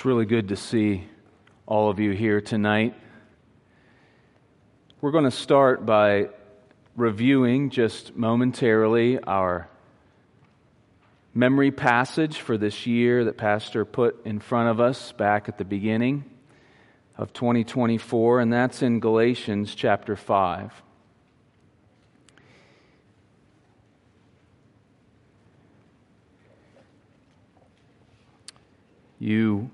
It's really good to see all of you here tonight. We're going to start by reviewing just momentarily our memory passage for this year that Pastor put in front of us back at the beginning of 2024, and that's in Galatians chapter 5. You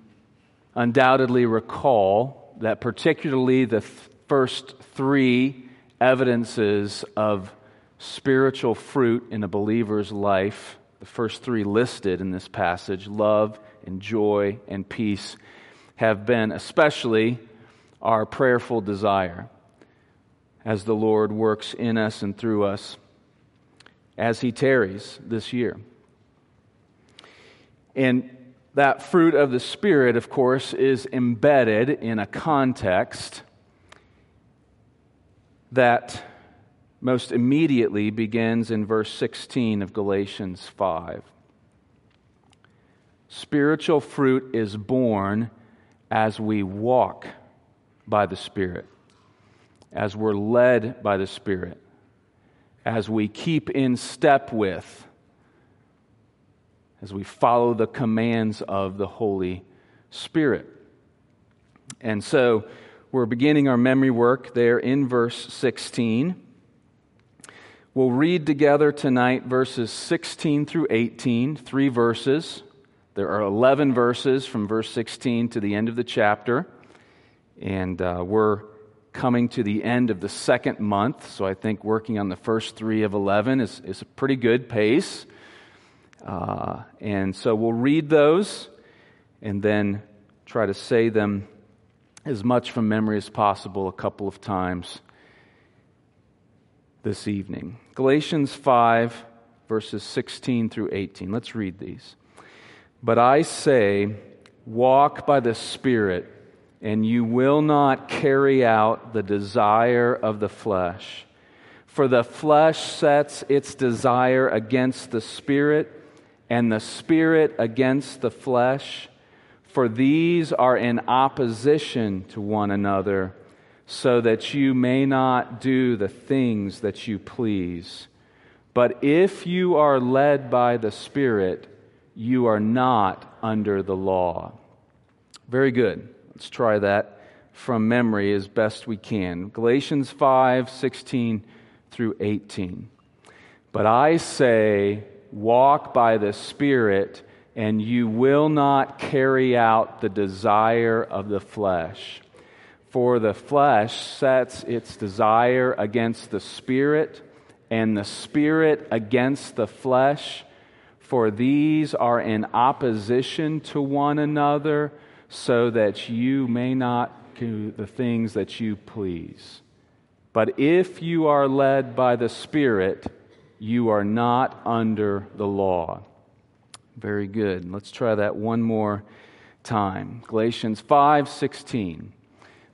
undoubtedly recall that, particularly the th- first three evidences of spiritual fruit in a believer's life, the first three listed in this passage love and joy and peace have been especially our prayerful desire as the Lord works in us and through us as He tarries this year. And that fruit of the Spirit, of course, is embedded in a context that most immediately begins in verse 16 of Galatians 5. Spiritual fruit is borne as we walk by the Spirit, as we're led by the Spirit, as we keep in step with as we follow the commands of the Holy Spirit. And so we're beginning our memory work there in verse 16. We'll read together tonight verses 16 through 18, three verses. There are 11 verses from verse 16 to the end of the chapter. And uh, we're coming to the end of the second month, so I think working on the first three of 11 is, is a pretty good pace. Uh, and so we'll read those and then try to say them as much from memory as possible a couple of times this evening. Galatians 5, verses 16 through 18. Let's read these. But I say, walk by the Spirit, and you will not carry out the desire of the flesh. For the flesh sets its desire against the Spirit and the spirit against the flesh, for these are in opposition to one another, so that you may not do the things that you please. But if you are led by the Spirit, you are not under the law. Very good. Let's try that from memory as best we can. Galatians 5 16 through 18. But I say, walk by the Spirit, and you will not carry out the desire of the flesh. For the flesh sets its desire against the Spirit, and the Spirit against the flesh. For these are in opposition to one another, so that you may not do the things that you please. But if you are led by the Spirit, you are not under the law. Very good. Let's try that one more time. Galatians 5:16.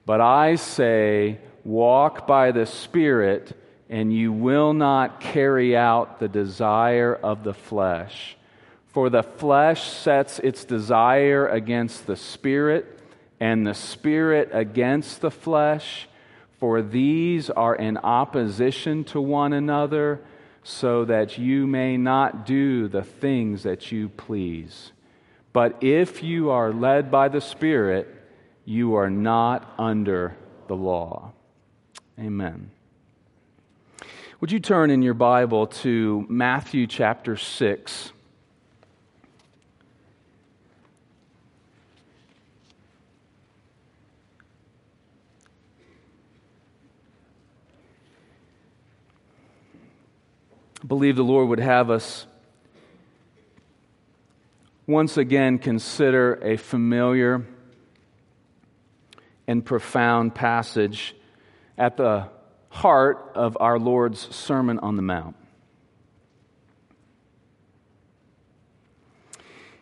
But I say, walk by the Spirit, and you will not carry out the desire of the flesh. For the flesh sets its desire against the Spirit, and the Spirit against the flesh, for these are in opposition to one another so that you may not do the things that you please. But if you are led by the Spirit, you are not under the law. Amen. Would you turn in your Bible to Matthew chapter 6? Believe the Lord would have us once again consider a familiar and profound passage at the heart of our Lord's Sermon on the Mount.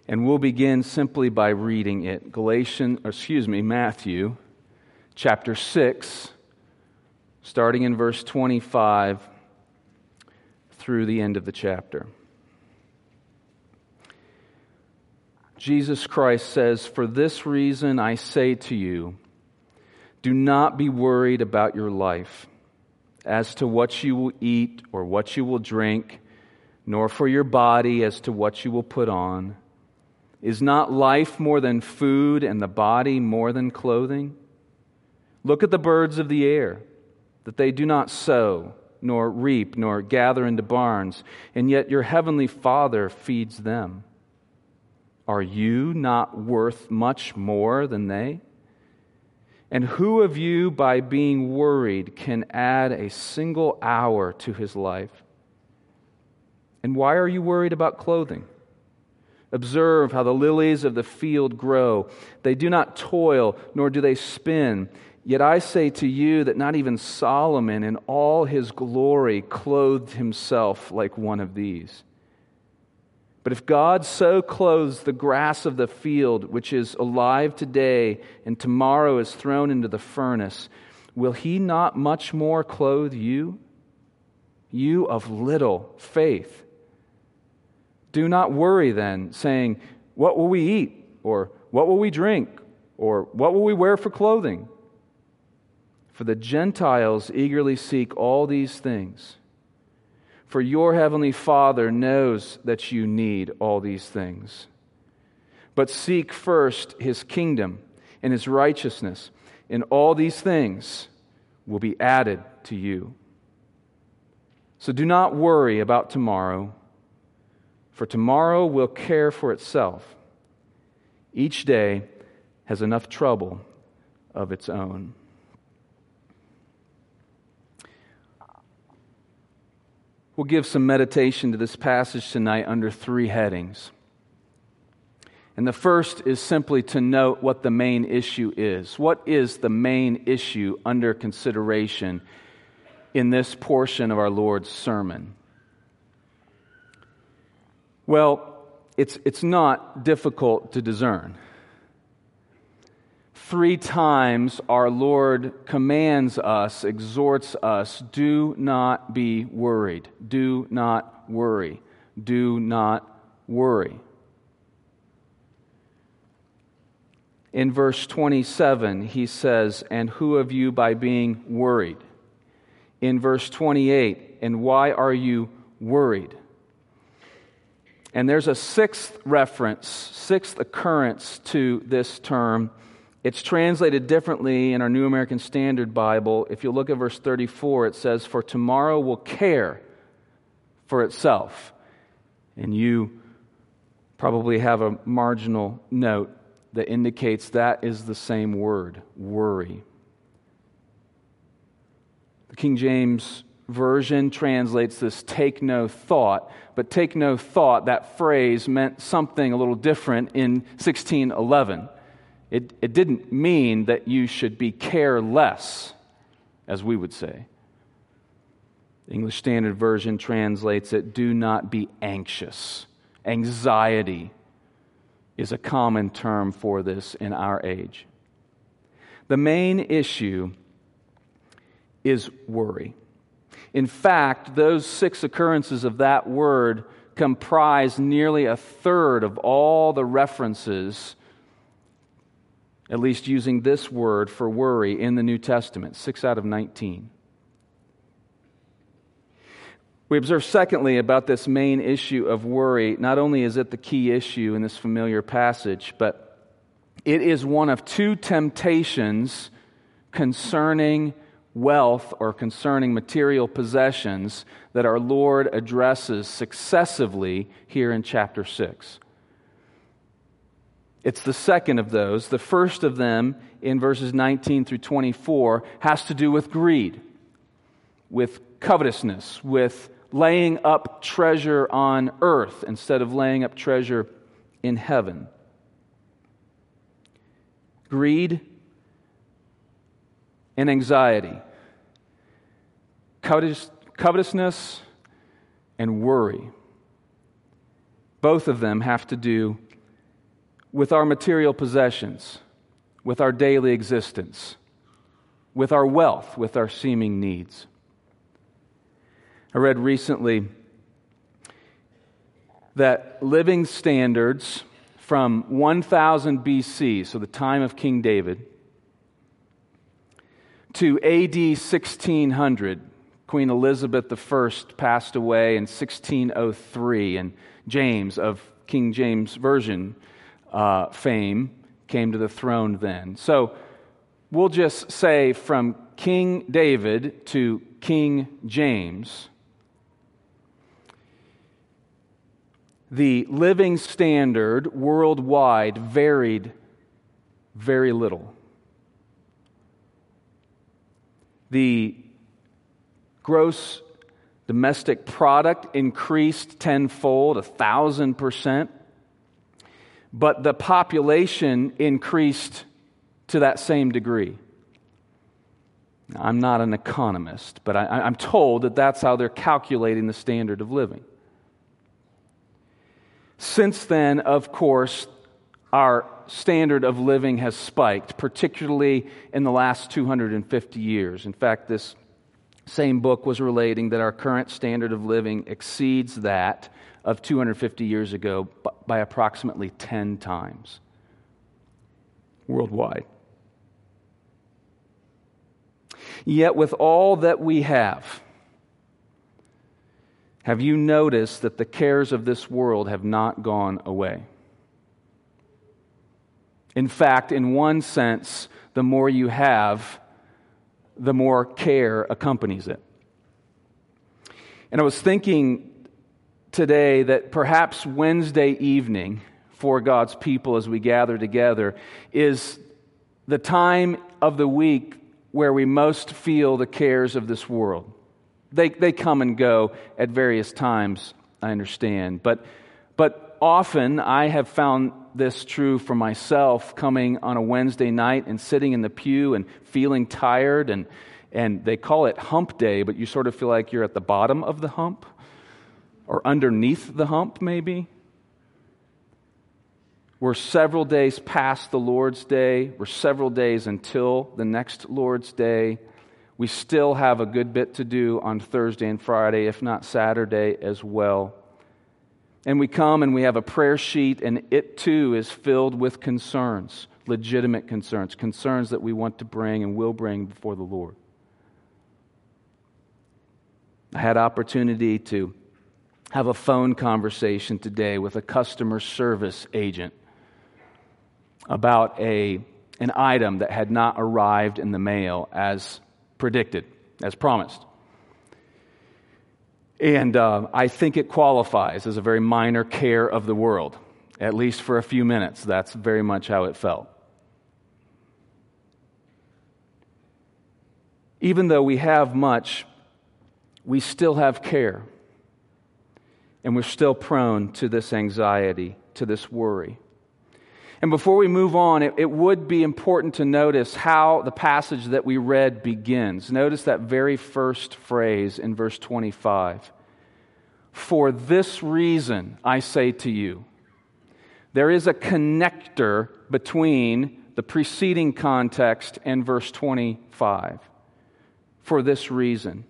And we'll begin simply by reading it. Galatians, excuse me, Matthew chapter 6, starting in verse 25 through the end of the chapter. Jesus Christ says, For this reason I say to you, do not be worried about your life as to what you will eat or what you will drink, nor for your body as to what you will put on. Is not life more than food and the body more than clothing? Look at the birds of the air, that they do not sow, nor reap, nor gather into barns, and yet your heavenly Father feeds them. Are you not worth much more than they? And who of you, by being worried, can add a single hour to his life? And why are you worried about clothing? Observe how the lilies of the field grow. They do not toil, nor do they spin. Yet I say to you that not even Solomon in all his glory clothed himself like one of these. But if God so clothes the grass of the field, which is alive today and tomorrow is thrown into the furnace, will he not much more clothe you? You of little faith. Do not worry then, saying, What will we eat? Or what will we drink? Or what will we wear for clothing? For the Gentiles eagerly seek all these things. For your heavenly Father knows that you need all these things. But seek first his kingdom and his righteousness, and all these things will be added to you. So do not worry about tomorrow, for tomorrow will care for itself. Each day has enough trouble of its own. We'll give some meditation to this passage tonight under three headings. And the first is simply to note what the main issue is. What is the main issue under consideration in this portion of our Lord's sermon? Well, it's, it's not difficult to discern three times our Lord commands us, exhorts us, do not be worried. Do not worry. Do not worry. In verse 27, he says, And who of you by being worried? In verse 28, And why are you worried? And there's a sixth reference, sixth occurrence to this term it's translated differently in our New American Standard Bible. If you look at verse 34, it says, For tomorrow will care for itself. And you probably have a marginal note that indicates that is the same word worry. The King James Version translates this take no thought, but take no thought, that phrase meant something a little different in 1611. It, it didn't mean that you should be careless, as we would say. The English Standard Version translates it do not be anxious. Anxiety is a common term for this in our age. The main issue is worry. In fact, those six occurrences of that word comprise nearly a third of all the references at least using this word for worry in the New Testament, 6 out of 19. We observe, secondly, about this main issue of worry. Not only is it the key issue in this familiar passage, but it is one of two temptations concerning wealth or concerning material possessions that our Lord addresses successively here in chapter 6. It's the second of those. The first of them, in verses 19 through 24, has to do with greed, with covetousness, with laying up treasure on earth instead of laying up treasure in heaven. Greed and anxiety, Covetous, covetousness and worry. Both of them have to do with our material possessions, with our daily existence, with our wealth, with our seeming needs. I read recently that living standards from 1000 BC, so the time of King David, to AD 1600. Queen Elizabeth I passed away in 1603, and James of King James Version uh, fame came to the throne then. So we'll just say from King David to King James, the living standard worldwide varied very little. The gross domestic product increased tenfold, a thousand percent, but the population increased to that same degree. I'm not an economist, but I, am told that that's how they're calculating the standard of living. Since then, of course, our standard of living has spiked, particularly in the last 250 years. In fact, this same book was relating that our current standard of living exceeds that of 250 years ago by approximately 10 times worldwide. Yet, with all that we have, have you noticed that the cares of this world have not gone away? In fact, in one sense, the more you have, the more care accompanies it. And I was thinking today that perhaps Wednesday evening for God's people as we gather together is the time of the week where we most feel the cares of this world. They, they come and go at various times, I understand. But, but often I have found this true for myself coming on a Wednesday night and sitting in the pew and feeling tired. And, and they call it hump day, but you sort of feel like you're at the bottom of the hump or underneath the hump, maybe. We're several days past the Lord's Day. We're several days until the next Lord's Day. We still have a good bit to do on Thursday and Friday, if not Saturday as well. And we come and we have a prayer sheet, and it too is filled with concerns, legitimate concerns, concerns that we want to bring and will bring before the Lord. I had opportunity to have a phone conversation today with a customer service agent about a, an item that had not arrived in the mail as predicted, as promised. And uh, I think it qualifies as a very minor care of the world, at least for a few minutes. That's very much how it felt. Even though we have much, we still have care. And we're still prone to this anxiety, to this worry. And before we move on, it, it, would be important to notice how the passage that we read begins. Notice that very first phrase in verse 25. For this reason, I say to you, there is a connector between the preceding context and verse 25. For this reason.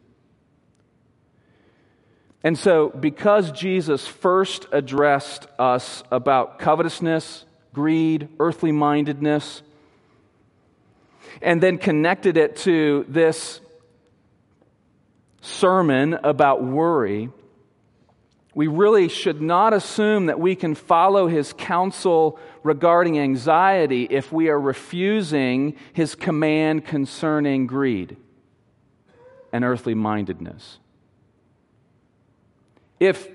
And so, because Jesus first addressed us about covetousness, greed, earthly mindedness, and then connected it to this sermon about worry, we really should not assume that we can follow his counsel regarding anxiety if we are refusing his command concerning greed and earthly mindedness. If,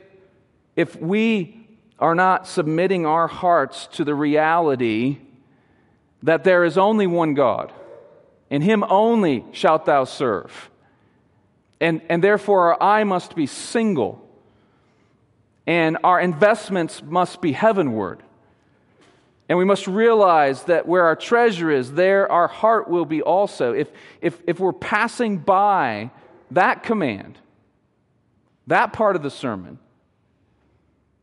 if we are not submitting our hearts to the reality that there is only one God, and Him only shalt thou serve. And, and therefore, our eye must be single, and our investments must be heavenward. And we must realize that where our treasure is, there our heart will be also. If, if, if we're passing by that command, that part of the sermon,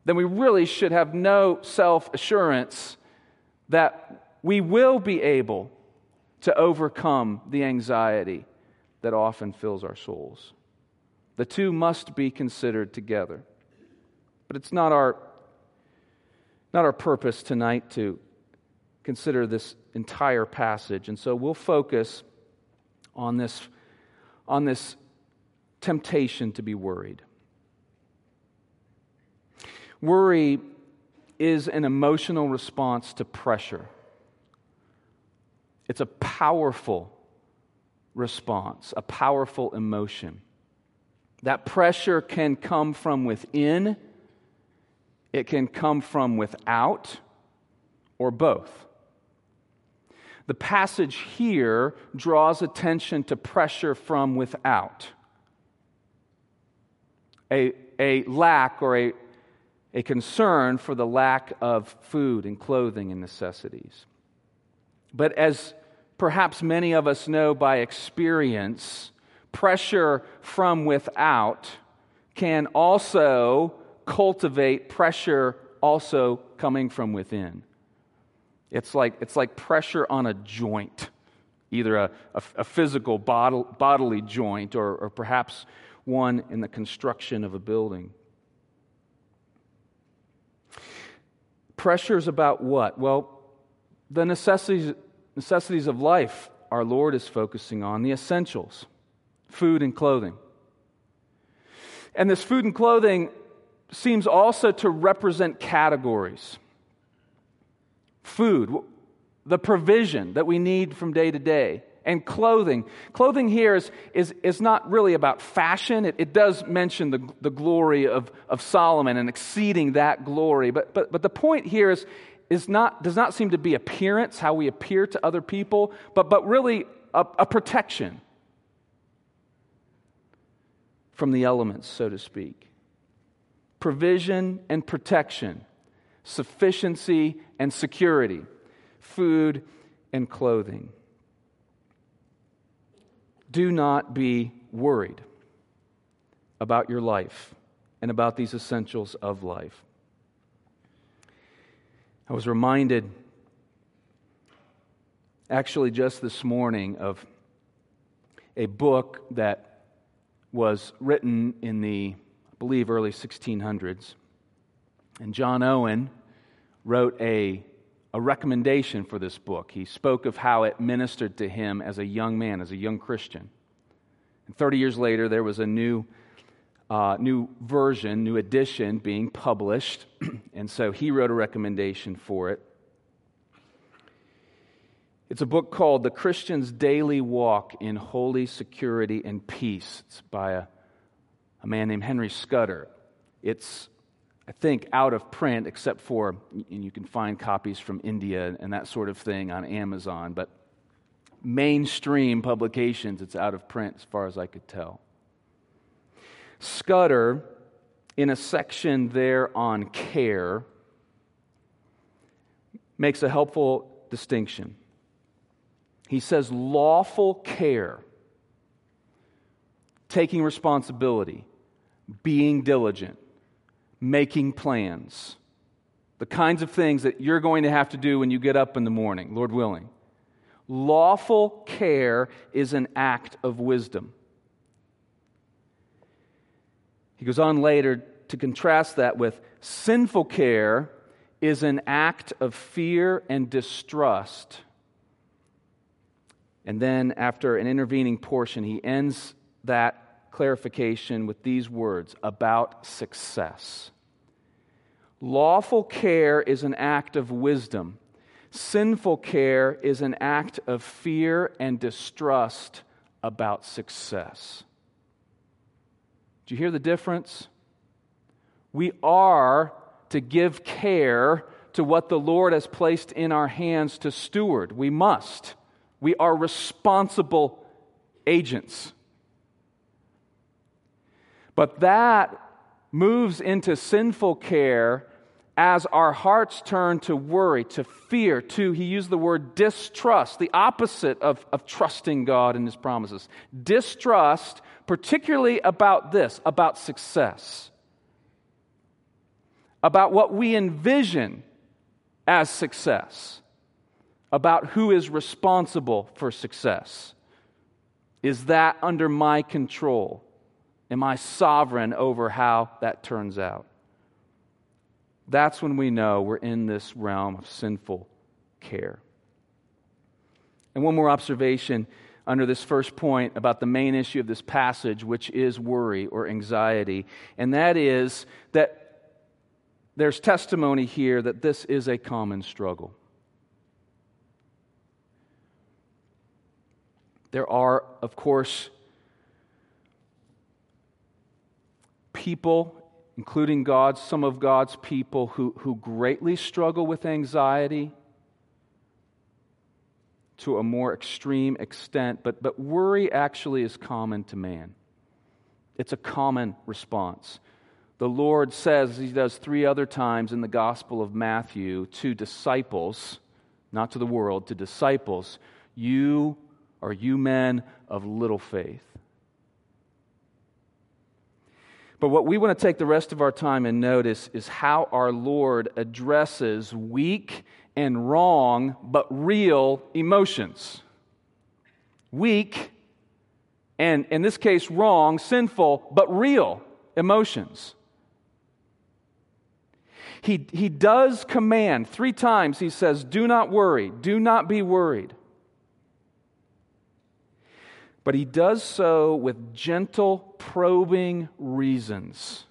then we really should have no self assurance that we will be able to overcome the anxiety that often fills our souls. The two must be considered together. But it's not our not our purpose tonight to consider this entire passage, and so we'll focus on this, on this temptation to be worried. Worry is an emotional response to pressure. It's a powerful response, a powerful emotion. That pressure can come from within, it can come from without, or both. The passage here draws attention to pressure from without. A, a lack or a, a concern for the lack of food and clothing and necessities. But as perhaps many of us know by experience, pressure from without can also cultivate pressure also coming from within. It's like, it's like pressure on a joint, either a, a, a physical bod- bodily joint or, or perhaps one in the construction of a building. Pressure is about what? Well, the necessities, necessities of life our Lord is focusing on, the essentials food and clothing. And this food and clothing seems also to represent categories food, the provision that we need from day to day, and clothing. Clothing here is, is, is not really about fashion. It, it does mention the, the glory of, of Solomon and exceeding that glory. But, but, but the point here is, is not, does not seem to be appearance, how we appear to other people, but, but really a, a protection from the elements, so to speak. Provision and protection sufficiency and security, food and clothing. Do not be worried about your life and about these essentials of life. I was reminded, actually, just this morning, of a book that was written in the, I believe, early 1600s and John Owen wrote a, a recommendation for this book. He spoke of how it ministered to him as a young man, as a young Christian. And 30 years later, there was a new, uh, new version, new edition being published. and so he wrote a recommendation for it. It's a book called The Christian's Daily Walk in Holy Security and Peace. It's by a, a man named Henry Scudder. It's I think, out of print, except for, and you can find copies from India and that sort of thing on Amazon, but mainstream publications, it's out of print as far as I could tell. Scudder, in a section there on care, makes a helpful distinction. He says lawful care, taking responsibility, being diligent making plans. The kinds of things that you're going to have to do when you get up in the morning, Lord willing. Lawful care is an act of wisdom. He goes on later to contrast that with sinful care is an act of fear and distrust. And then, after an intervening portion, he ends that clarification with these words about success. Lawful care is an act of wisdom. Sinful care is an act of fear and distrust about success. Do you hear the difference? We are to give care to what the Lord has placed in our hands to steward. We must. We are responsible agents. But that moves into sinful care as our hearts turn to worry, to fear, to, he used the word distrust, the opposite of, of trusting God and his promises. Distrust, particularly about this, about success, about what we envision as success, about who is responsible for success. Is that under my control? Am I sovereign over how that turns out? that's when we know we're in this realm of sinful care. And one more observation under this first point about the main issue of this passage, which is worry or anxiety, and that is that there's testimony here that this is a common struggle. There are, of course, people, including God, some of God's people, who, who greatly struggle with anxiety to a more extreme extent, but, but worry actually is common to man. It's a common response. The Lord says, He does three other times in the Gospel of Matthew, to disciples, not to the world, to disciples, You are you men of little faith. But what we want to take the rest of our time and notice is how our Lord addresses weak and wrong but real emotions. Weak, and in this case, wrong, sinful, but real emotions. He, he does command three times, he says, Do not worry, do not be worried. But he does so with gentle, probing reasons.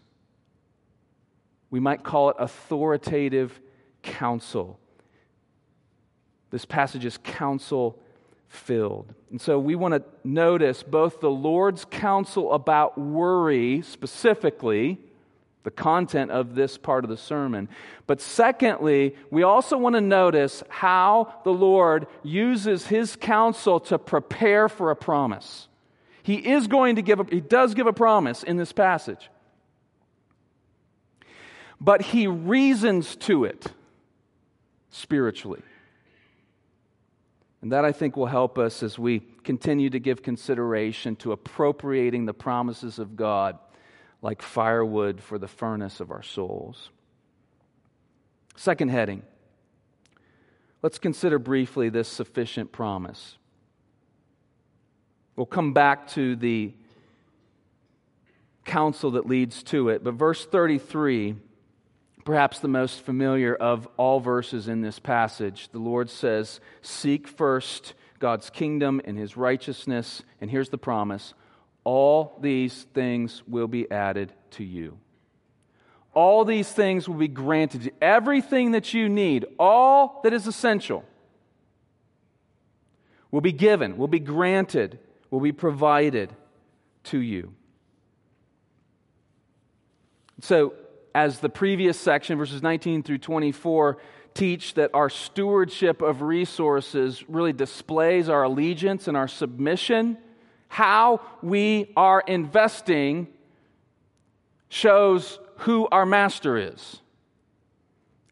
We might call it authoritative counsel. This passage is counsel filled. And so we want to notice both the Lord's counsel about worry specifically, the content of this part of the sermon. But secondly, we also want to notice how the Lord uses his counsel to prepare for a promise. He is going to give a, he does give a promise in this passage. But he reasons to it spiritually. And that, I think, will help us as we continue to give consideration to appropriating the promises of God like firewood for the furnace of our souls. Second heading. Let's consider briefly this sufficient promise. We'll come back to the counsel that leads to it, but verse 33 perhaps the most familiar of all verses in this passage. The Lord says, Seek first God's kingdom and his righteousness. And here's the promise all these things will be added to you. All these things will be granted you. Everything that you need, all that is essential, will be given, will be granted, will be provided to you. So, as the previous section, verses 19 through 24, teach that our stewardship of resources really displays our allegiance and our submission. How we are investing shows who our master is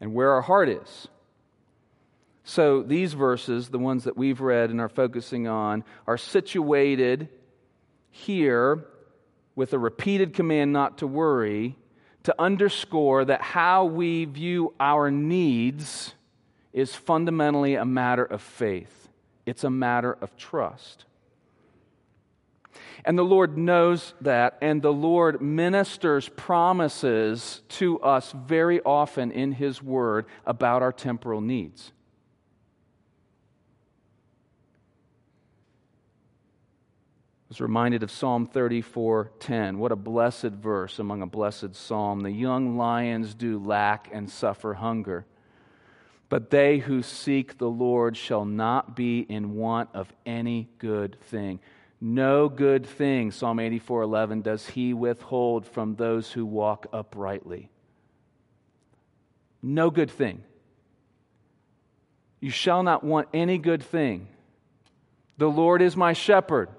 and where our heart is. So, these verses, the ones that we've read and are focusing on, are situated here with a repeated command not to worry to underscore that how we view our needs is fundamentally a matter of faith, it's a matter of trust. And the Lord knows that, and the Lord ministers promises to us very often in His Word about our temporal needs. was reminded of Psalm 34:10. What a blessed verse among a blessed psalm. The young lions do lack and suffer hunger, but they who seek the Lord shall not be in want of any good thing. No good thing, Psalm 84:11, does he withhold from those who walk uprightly. No good thing. You shall not want any good thing. The Lord is my shepherd.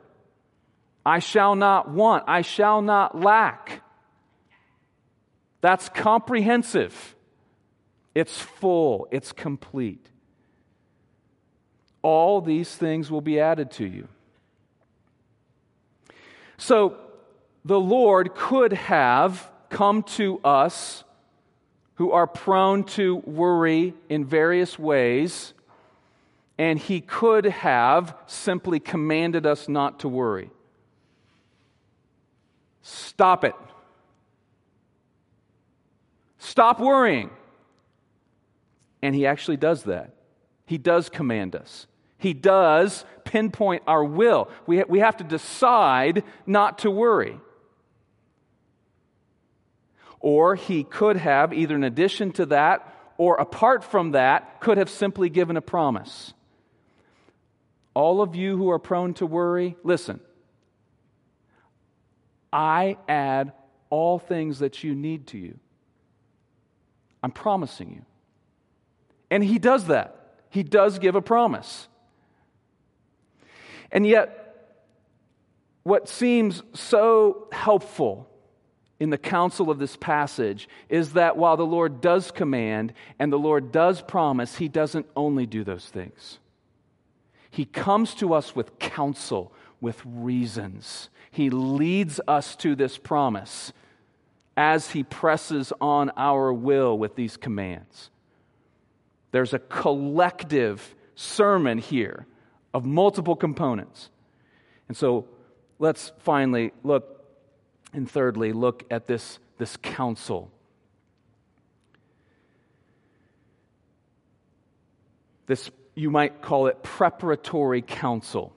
I shall not want, I shall not lack. That's comprehensive. It's full, it's complete. All these things will be added to you. So, the Lord could have come to us who are prone to worry in various ways, and He could have simply commanded us not to worry. Stop it. Stop worrying. And He actually does that. He does command us. He does pinpoint our will. We, ha- we have to decide not to worry. Or He could have, either in addition to that or apart from that, could have simply given a promise. All of you who are prone to worry, listen. I add all things that you need to you. I'm promising you. And he does that. He does give a promise. And yet, what seems so helpful in the counsel of this passage is that while the Lord does command and the Lord does promise, he doesn't only do those things. He comes to us with counsel, with reasons. He leads us to this promise as he presses on our will with these commands. There's a collective sermon here of multiple components. And so let's finally look, and thirdly, look at this, this counsel. This, you might call it preparatory counsel,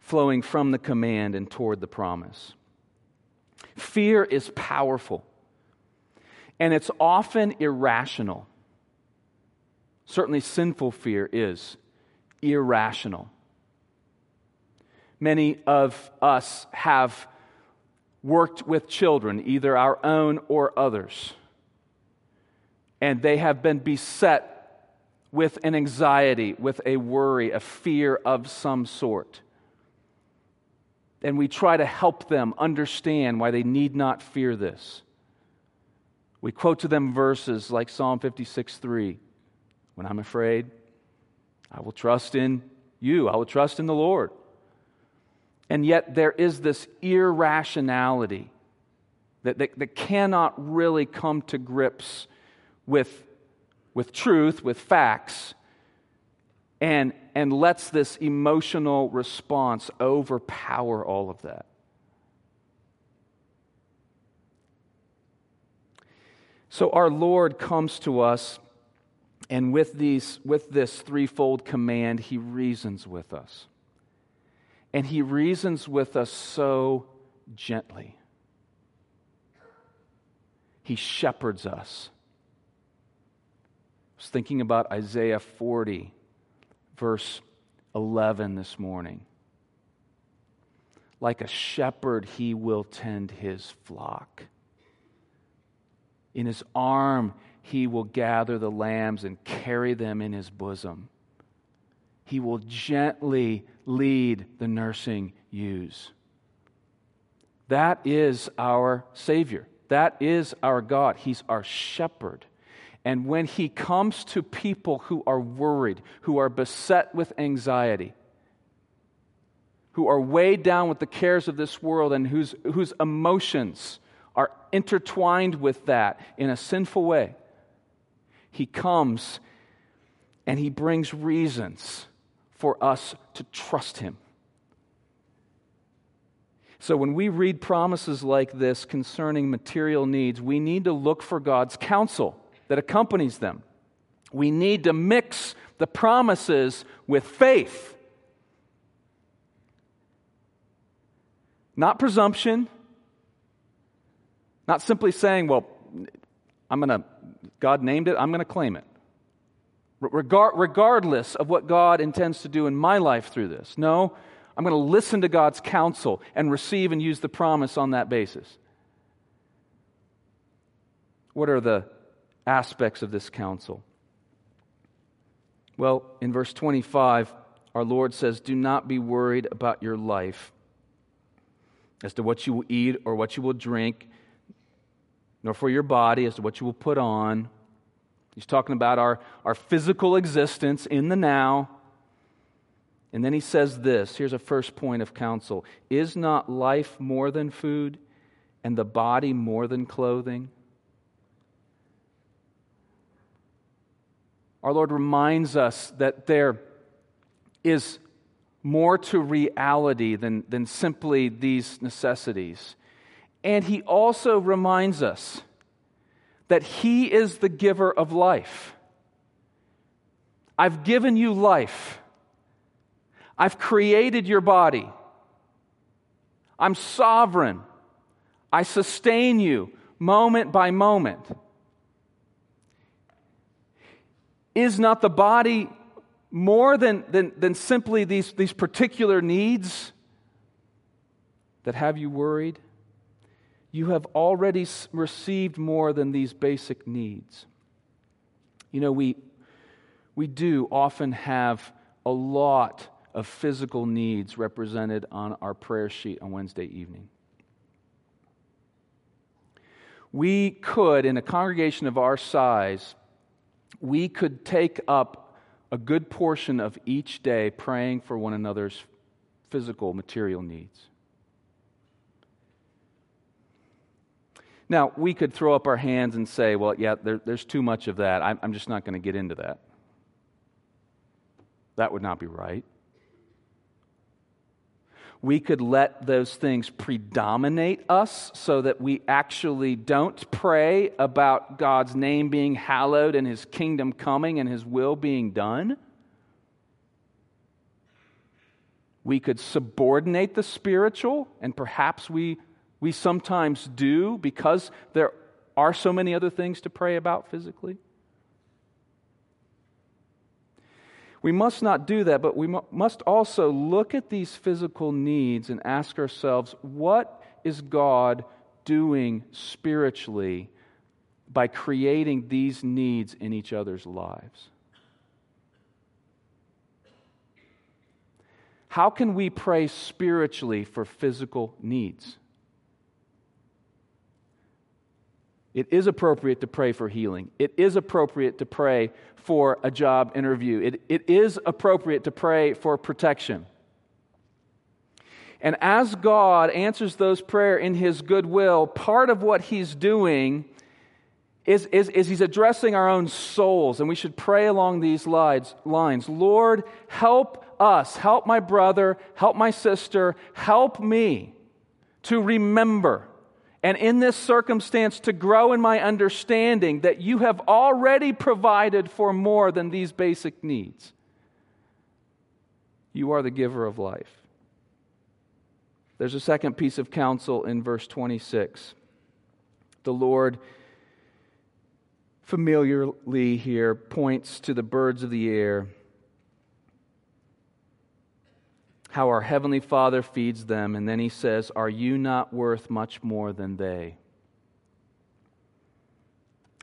flowing from the command and toward the promise. Fear is powerful, and it's often irrational. Certainly, sinful fear is irrational. Many of us have worked with children, either our own or others, and they have been beset with an anxiety, with a worry, a fear of some sort and we try to help them understand why they need not fear this. We quote to them verses like Psalm 56 3. When I'm afraid, I will trust in you, I will trust in the Lord. And yet, there is this irrationality that, that, that cannot really come to grips with, with truth, with facts, and, and lets this emotional response overpower all of that. So our Lord comes to us, and with, these, with this threefold command, he reasons with us. And he reasons with us so gently. He shepherds us. I was thinking about Isaiah 40 verse 11 this morning. Like a shepherd, he will tend his flock. In his arm, he will gather the lambs and carry them in his bosom. He will gently lead the nursing ewes. That is our Savior. That is our God. He's our shepherd. And when he comes to people who are worried, who are beset with anxiety, who are weighed down with the cares of this world, and whose, whose emotions are intertwined with that in a sinful way, he comes and he brings reasons for us to trust him. So, when we read promises like this concerning material needs, we need to look for God's counsel that accompanies them. We need to mix the promises with faith. Not presumption, not simply saying, well, I'm going to, God named it, I'm going to claim it. Regard, regardless of what God intends to do in my life through this. No, I'm going to listen to God's counsel and receive and use the promise on that basis. What are the aspects of this counsel? Well, in verse 25, our Lord says, Do not be worried about your life as to what you will eat or what you will drink, nor for your body as to what you will put on. He's talking about our, our physical existence in the now. And then he says this here's a first point of counsel Is not life more than food, and the body more than clothing? Our Lord reminds us that there is more to reality than, than simply these necessities. And He also reminds us that He is the giver of life. I've given you life. I've created your body. I'm sovereign. I sustain you moment by moment. Is not the body more than, than, than simply these, these particular needs that have you worried? You have already received more than these basic needs. You know, we, we do often have a lot of physical needs represented on our prayer sheet on Wednesday evening. We could, in a congregation of our size, we could take up a good portion of each day praying for one another's physical, material needs. Now, we could throw up our hands and say, well, yeah, there, there's too much of that. I'm, I'm just not going to get into that. That would not be right we could let those things predominate us so that we actually don't pray about God's name being hallowed and his kingdom coming and his will being done. We could subordinate the spiritual, and perhaps we, we sometimes do because there are so many other things to pray about physically. We must not do that, but we must also look at these physical needs and ask ourselves what is God doing spiritually by creating these needs in each other's lives? How can we pray spiritually for physical needs? It is appropriate to pray for healing. It is appropriate to pray for a job interview. It, it is appropriate to pray for protection. And as God answers those prayers in His goodwill, part of what He's doing is, is, is, He's addressing our own souls. And we should pray along these lines Lord, help us, help my brother, help my sister, help me to remember and in this circumstance to grow in my understanding that you have already provided for more than these basic needs. You are the giver of life. There's a second piece of counsel in verse 26. The Lord familiarly here points to the birds of the air how our Heavenly Father feeds them, and then he says, Are you not worth much more than they?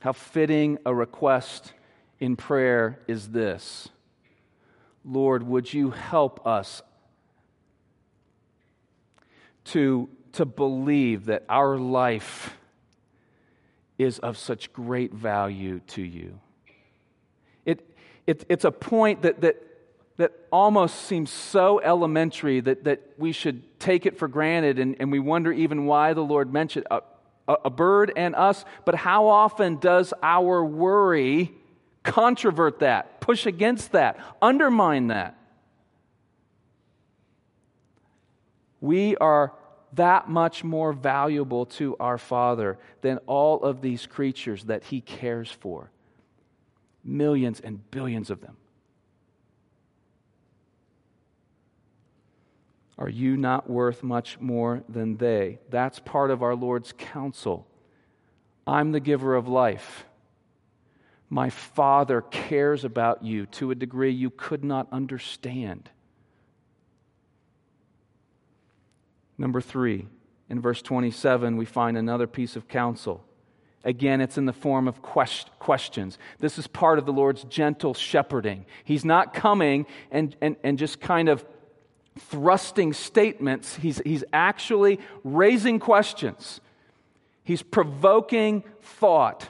How fitting a request in prayer is this Lord, would you help us to, to believe that our life is of such great value to you? It, it, it's a point that, that that almost seems so elementary that, that we should take it for granted and, and we wonder even why the Lord mentioned a, a, a bird and us. But how often does our worry controvert that, push against that, undermine that? We are that much more valuable to our Father than all of these creatures that He cares for. Millions and billions of them. Are you not worth much more than they? That's part of our Lord's counsel. I'm the giver of life. My Father cares about you to a degree you could not understand. Number three, in verse 27, we find another piece of counsel. Again, it's in the form of quest- questions. This is part of the Lord's gentle shepherding. He's not coming and, and, and just kind of thrusting statements, he's, he's actually raising questions. He's provoking thought.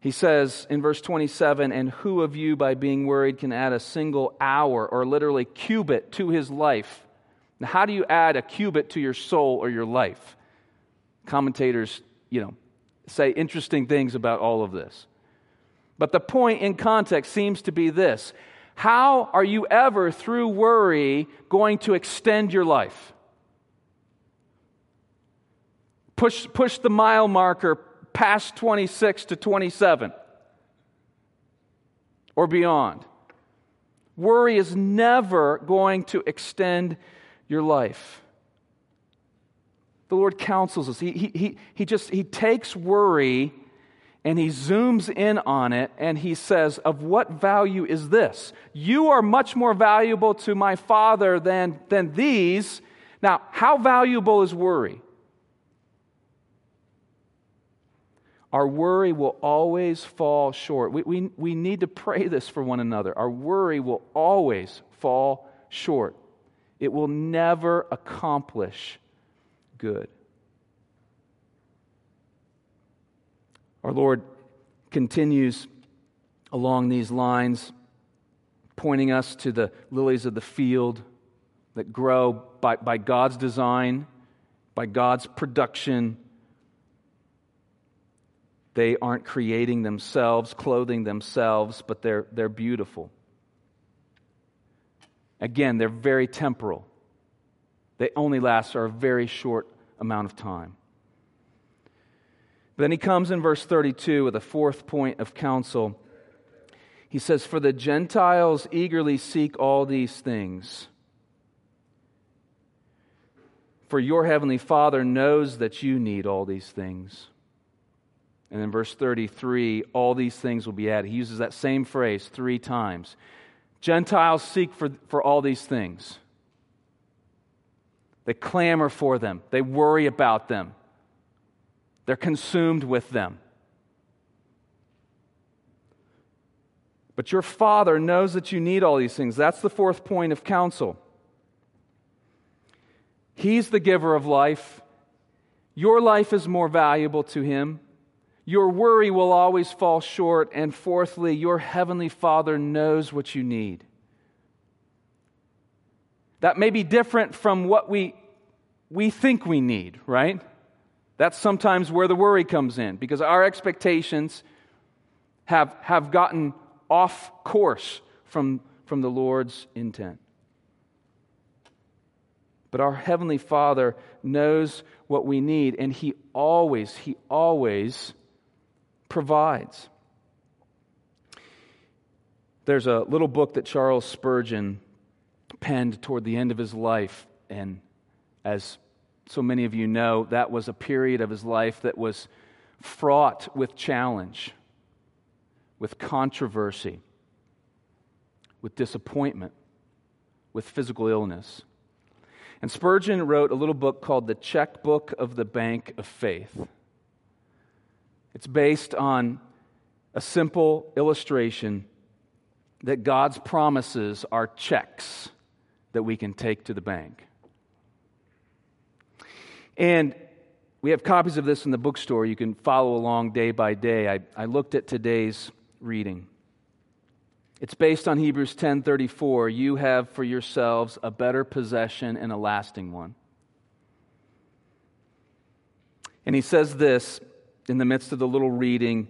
He says in verse 27 And who of you, by being worried, can add a single hour or literally cubit to his life? Now, how do you add a cubit to your soul or your life? Commentators, you know, say interesting things about all of this. But the point in context seems to be this how are you ever, through worry, going to extend your life? Push, push the mile marker past 26 to 27 or beyond. Worry is never going to extend your life. The Lord counsels us. He, he, he, he just he takes worry and he zooms in on it and he says, Of what value is this? You are much more valuable to my Father than, than these. Now, how valuable is worry? Our worry will always fall short. We, we, we need to pray this for one another. Our worry will always fall short, it will never accomplish good. Our Lord continues along these lines, pointing us to the lilies of the field that grow by, by God's design, by God's production. They aren't creating themselves, clothing themselves, but they're, they're beautiful. Again, they're very temporal. They only last for a very short amount of time. But then he comes in verse 32 with a fourth point of counsel. He says, For the Gentiles eagerly seek all these things. For your heavenly Father knows that you need all these things. And in verse 33, all these things will be added. He uses that same phrase three times. Gentiles seek for, for all these things. They clamor for them, they worry about them. They're consumed with them. But your Father knows that you need all these things. That's the fourth point of counsel. He's the giver of life. Your life is more valuable to Him. Your worry will always fall short. And fourthly, your Heavenly Father knows what you need. That may be different from what we, we think we need, right? That's sometimes where the worry comes in because our expectations have, have gotten off course from, from the Lord's intent. But our Heavenly Father knows what we need, and He always, He always provides. There's a little book that Charles Spurgeon penned toward the end of his life, and as so many of you know, that was a period of his life that was fraught with challenge, with controversy, with disappointment, with physical illness. And Spurgeon wrote a little book called The Checkbook of the Bank of Faith. It's based on a simple illustration that God's promises are checks that we can take to the bank. And we have copies of this in the bookstore. You can follow along day by day. I, I looked at today's reading. It's based on Hebrews 10:34. You have for yourselves a better possession and a lasting one. And he says this in the midst of the little reading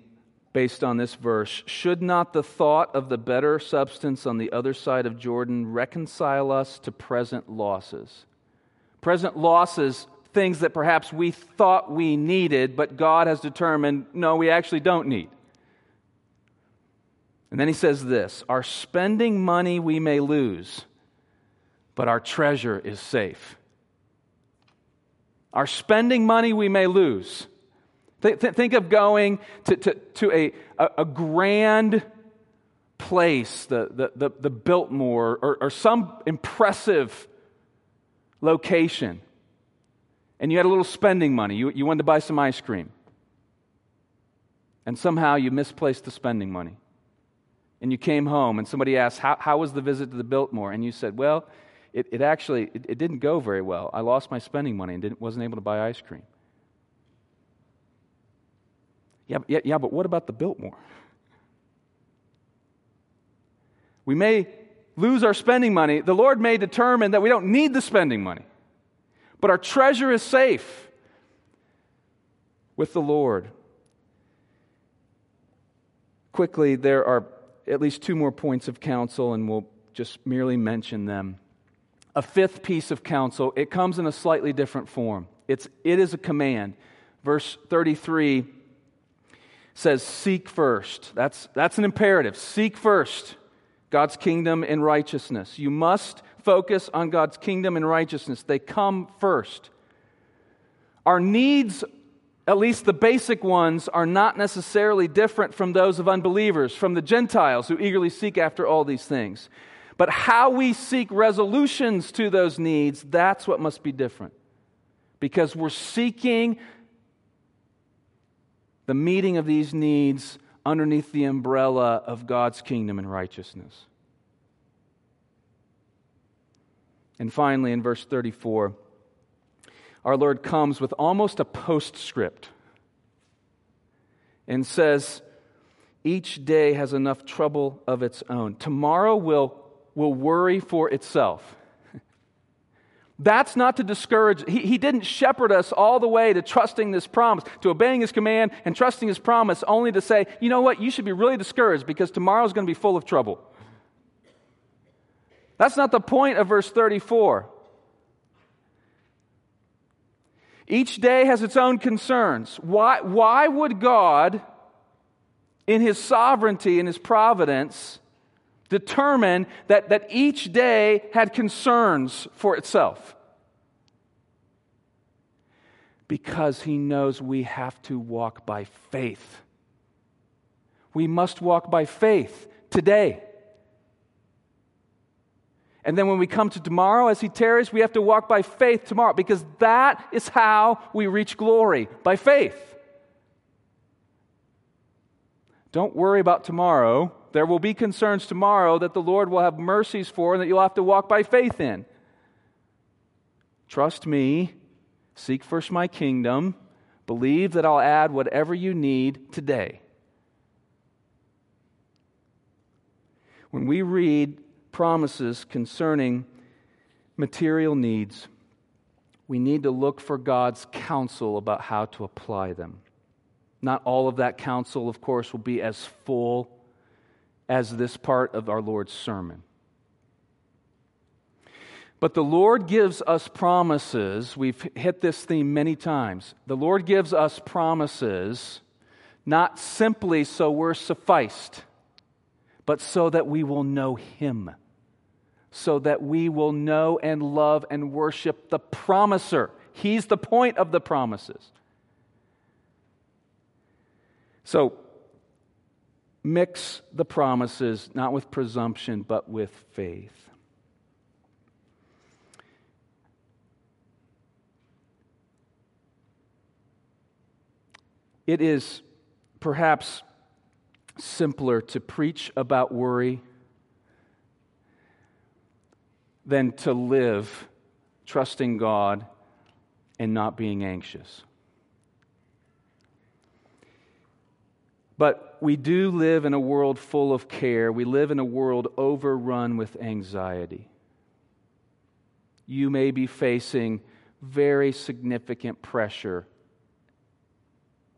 based on this verse Should not the thought of the better substance on the other side of Jordan reconcile us to present losses? Present losses things that perhaps we thought we needed, but God has determined, no, we actually don't need. And then he says this Our spending money we may lose, but our treasure is safe. Our spending money we may lose. Th- th- think of going to, to, to a, a, a grand place, the, the, the, the Biltmore, or, or some impressive location and you had a little spending money. You, you wanted to buy some ice cream. And somehow you misplaced the spending money. And you came home and somebody asked, How, how was the visit to the Biltmore? And you said, Well, it, it actually it, it, didn't go very well. I lost my spending money and didn't, wasn't able to buy ice cream. Yeah, yeah, yeah, but what about the Biltmore? We may lose our spending money. The Lord may determine that we don't need the spending money but our treasure is safe with the Lord. Quickly, there are at least two more points of counsel, and we'll just merely mention them. A fifth piece of counsel, it comes in a slightly different form. It's, it is a command. Verse 33 says, Seek first. That's, that's an imperative. Seek first God's kingdom and righteousness. You must focus on God's kingdom and righteousness, they come first. Our needs, at least the basic ones, are not necessarily different from those of unbelievers, from the Gentiles who eagerly seek after all these things. But how we seek resolutions to those needs, that's what must be different. Because we're seeking the meeting of these needs underneath the umbrella of God's kingdom and righteousness. And finally, in verse 34, our Lord comes with almost a postscript and says, Each day has enough trouble of its own. Tomorrow will will worry for itself. That's not to discourage. He, he didn't shepherd us all the way to trusting this promise, to obeying his command and trusting his promise, only to say, you know what, you should be really discouraged because tomorrow's going to be full of trouble. That's not the point of verse 34. Each day has its own concerns. Why, why would God, in his sovereignty and his providence, determine that, that each day had concerns for itself. Because he knows we have to walk by faith. We must walk by faith today. And then when we come to tomorrow, as he tarries, we have to walk by faith tomorrow because that is how we reach glory by faith. Don't worry about tomorrow. There will be concerns tomorrow that the Lord will have mercies for and that you'll have to walk by faith in. Trust me, seek first my kingdom, believe that I'll add whatever you need today. When we read promises concerning material needs, we need to look for God's counsel about how to apply them. Not all of that counsel, of course, will be as full as this part of our Lord's sermon. But the Lord gives us promises. We've hit this theme many times. The Lord gives us promises not simply so we're sufficed, but so that we will know Him, so that we will know and love and worship the promiser. He's the point of the promises. So, mix the promises not with presumption, but with faith. It is perhaps simpler to preach about worry than to live trusting God and not being anxious. But we do live in a world full of care. We live in a world overrun with anxiety. You may be facing very significant pressure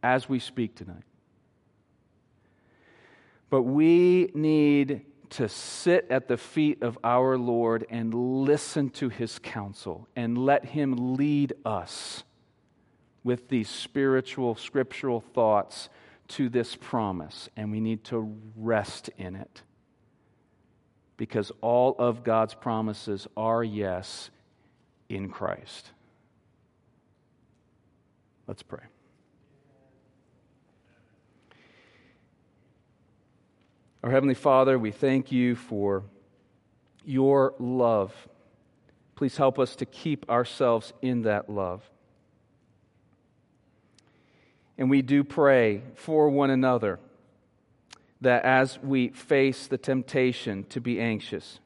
as we speak tonight. But we need to sit at the feet of our Lord and listen to his counsel and let him lead us with these spiritual, scriptural thoughts to this promise, and we need to rest in it. Because all of God's promises are yes in Christ. Let's pray. Our Heavenly Father, we thank you for your love. Please help us to keep ourselves in that love. And we do pray for one another that as we face the temptation to be anxious,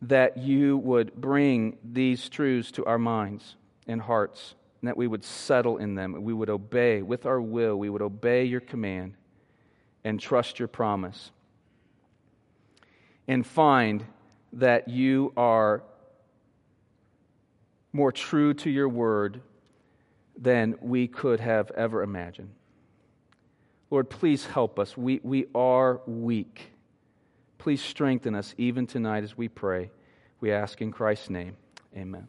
that you would bring these truths to our minds and hearts, and that we would settle in them, we would obey with our will, we would obey your command and trust your promise. And find that you are more true to your word than we could have ever imagined. Lord, please help us. We, we are weak. Please strengthen us even tonight as we pray. We ask in Christ's name. Amen.